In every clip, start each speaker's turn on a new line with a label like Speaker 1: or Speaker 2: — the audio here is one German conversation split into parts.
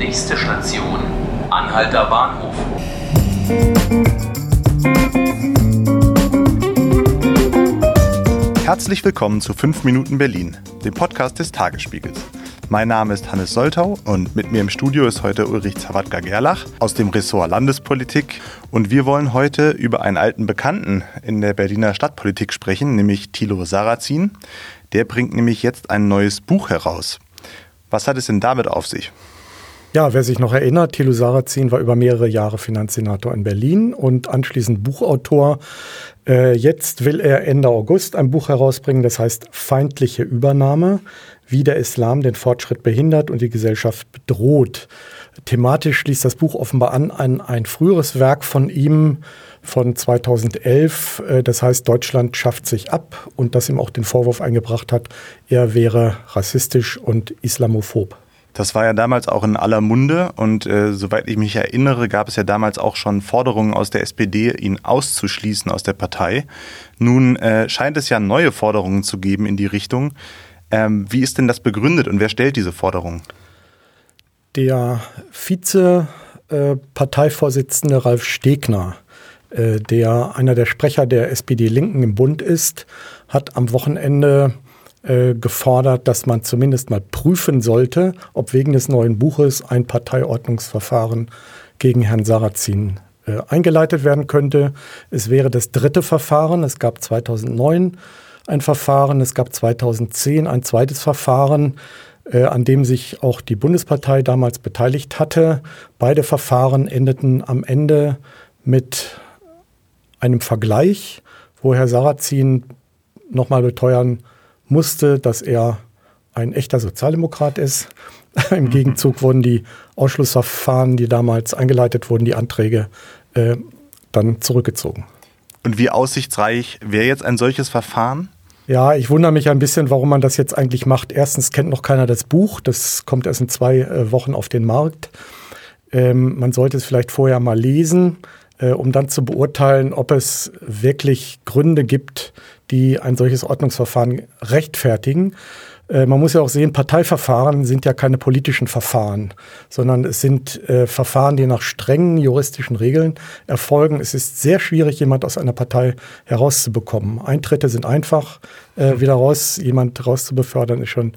Speaker 1: Nächste Station, Anhalter Bahnhof.
Speaker 2: Herzlich willkommen zu 5 Minuten Berlin, dem Podcast des Tagesspiegels. Mein Name ist Hannes Soltau und mit mir im Studio ist heute Ulrich Zawadka-Gerlach aus dem Ressort Landespolitik. Und wir wollen heute über einen alten Bekannten in der Berliner Stadtpolitik sprechen, nämlich Thilo Sarrazin. Der bringt nämlich jetzt ein neues Buch heraus. Was hat es denn damit auf sich?
Speaker 3: Ja, wer sich noch erinnert, Thilo Sarrazin war über mehrere Jahre Finanzsenator in Berlin und anschließend Buchautor. Äh, jetzt will er Ende August ein Buch herausbringen, das heißt Feindliche Übernahme, wie der Islam den Fortschritt behindert und die Gesellschaft bedroht. Thematisch schließt das Buch offenbar an an ein früheres Werk von ihm von 2011, äh, das heißt Deutschland schafft sich ab und das ihm auch den Vorwurf eingebracht hat, er wäre rassistisch und islamophob.
Speaker 2: Das war ja damals auch in aller Munde und äh, soweit ich mich erinnere, gab es ja damals auch schon Forderungen aus der SPD, ihn auszuschließen aus der Partei. Nun äh, scheint es ja neue Forderungen zu geben in die Richtung. Ähm, wie ist denn das begründet und wer stellt diese Forderungen?
Speaker 3: Der Vize-Parteivorsitzende äh, Ralf Stegner, äh, der einer der Sprecher der SPD-Linken im Bund ist, hat am Wochenende äh, gefordert, dass man zumindest mal prüfen sollte, ob wegen des neuen Buches ein Parteiordnungsverfahren gegen Herrn Sarrazin äh, eingeleitet werden könnte. Es wäre das dritte Verfahren. Es gab 2009 ein Verfahren, es gab 2010 ein zweites Verfahren, äh, an dem sich auch die Bundespartei damals beteiligt hatte. Beide Verfahren endeten am Ende mit einem Vergleich, wo Herr Sarrazin nochmal beteuern musste, dass er ein echter Sozialdemokrat ist. Im. Gegenzug wurden die Ausschlussverfahren, die damals eingeleitet wurden, die Anträge äh, dann zurückgezogen.
Speaker 2: Und wie aussichtsreich wäre jetzt ein solches Verfahren?
Speaker 3: Ja, ich wundere mich ein bisschen, warum man das jetzt eigentlich macht. Erstens kennt noch keiner das Buch. Das kommt erst in zwei äh, Wochen auf den Markt. Ähm, man sollte es vielleicht vorher mal lesen, äh, um dann zu beurteilen, ob es wirklich Gründe gibt, die ein solches Ordnungsverfahren rechtfertigen. Äh, man muss ja auch sehen, Parteiverfahren sind ja keine politischen Verfahren, sondern es sind äh, Verfahren, die nach strengen juristischen Regeln erfolgen. Es ist sehr schwierig, jemand aus einer Partei herauszubekommen. Eintritte sind einfach, äh, wieder raus, jemand rauszubefördern, ist schon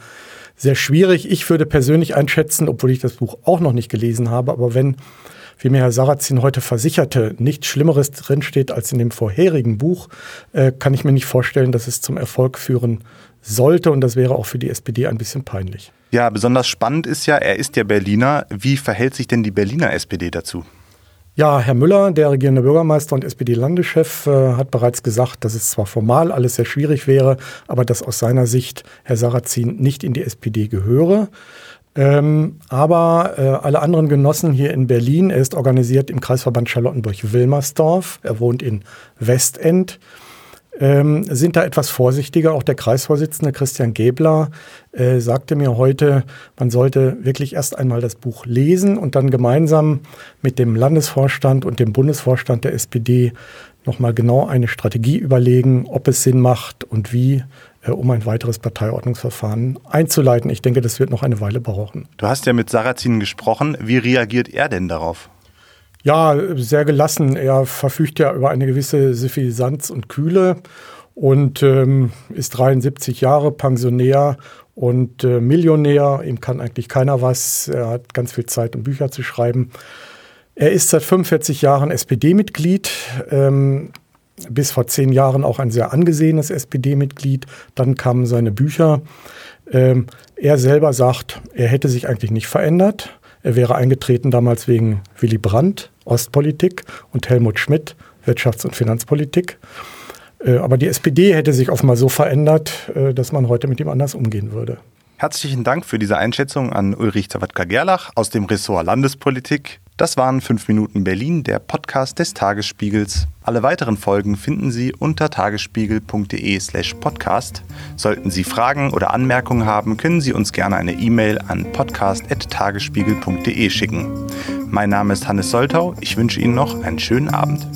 Speaker 3: sehr schwierig. Ich würde persönlich einschätzen, obwohl ich das Buch auch noch nicht gelesen habe, aber wenn wie mir Herr Sarrazin heute versicherte, nichts Schlimmeres drinsteht als in dem vorherigen Buch, äh, kann ich mir nicht vorstellen, dass es zum Erfolg führen sollte. Und das wäre auch für die SPD ein bisschen peinlich.
Speaker 2: Ja, besonders spannend ist ja, er ist ja Berliner. Wie verhält sich denn die Berliner SPD dazu?
Speaker 3: Ja, Herr Müller, der regierende Bürgermeister und SPD-Landeschef, äh, hat bereits gesagt, dass es zwar formal alles sehr schwierig wäre, aber dass aus seiner Sicht Herr Sarrazin nicht in die SPD gehöre. Ähm, aber äh, alle anderen Genossen hier in Berlin, er ist organisiert im Kreisverband Charlottenburg-Wilmersdorf, er wohnt in Westend, ähm, sind da etwas vorsichtiger. Auch der Kreisvorsitzende Christian Gebler äh, sagte mir heute, man sollte wirklich erst einmal das Buch lesen und dann gemeinsam mit dem Landesvorstand und dem Bundesvorstand der SPD nochmal genau eine Strategie überlegen, ob es Sinn macht und wie um ein weiteres Parteiordnungsverfahren einzuleiten. Ich denke, das wird noch eine Weile brauchen.
Speaker 2: Du hast ja mit Sarrazin gesprochen. Wie reagiert er denn darauf?
Speaker 3: Ja, sehr gelassen. Er verfügt ja über eine gewisse Suffisanz und Kühle und ähm, ist 73 Jahre Pensionär und äh, Millionär. Ihm kann eigentlich keiner was. Er hat ganz viel Zeit, um Bücher zu schreiben. Er ist seit 45 Jahren SPD-Mitglied. Ähm, bis vor zehn Jahren auch ein sehr angesehenes SPD-Mitglied. Dann kamen seine Bücher. Ähm, er selber sagt, er hätte sich eigentlich nicht verändert. Er wäre eingetreten damals wegen Willy Brandt, Ostpolitik, und Helmut Schmidt, Wirtschafts- und Finanzpolitik. Äh, aber die SPD hätte sich offenbar so verändert, äh, dass man heute mit ihm anders umgehen würde.
Speaker 2: Herzlichen Dank für diese Einschätzung an Ulrich Zawadka-Gerlach aus dem Ressort Landespolitik. Das waren 5 Minuten Berlin, der Podcast des Tagesspiegels. Alle weiteren Folgen finden Sie unter tagesspiegel.de/slash podcast. Sollten Sie Fragen oder Anmerkungen haben, können Sie uns gerne eine E-Mail an podcast.tagesspiegel.de schicken. Mein Name ist Hannes Soltau. Ich wünsche Ihnen noch einen schönen Abend.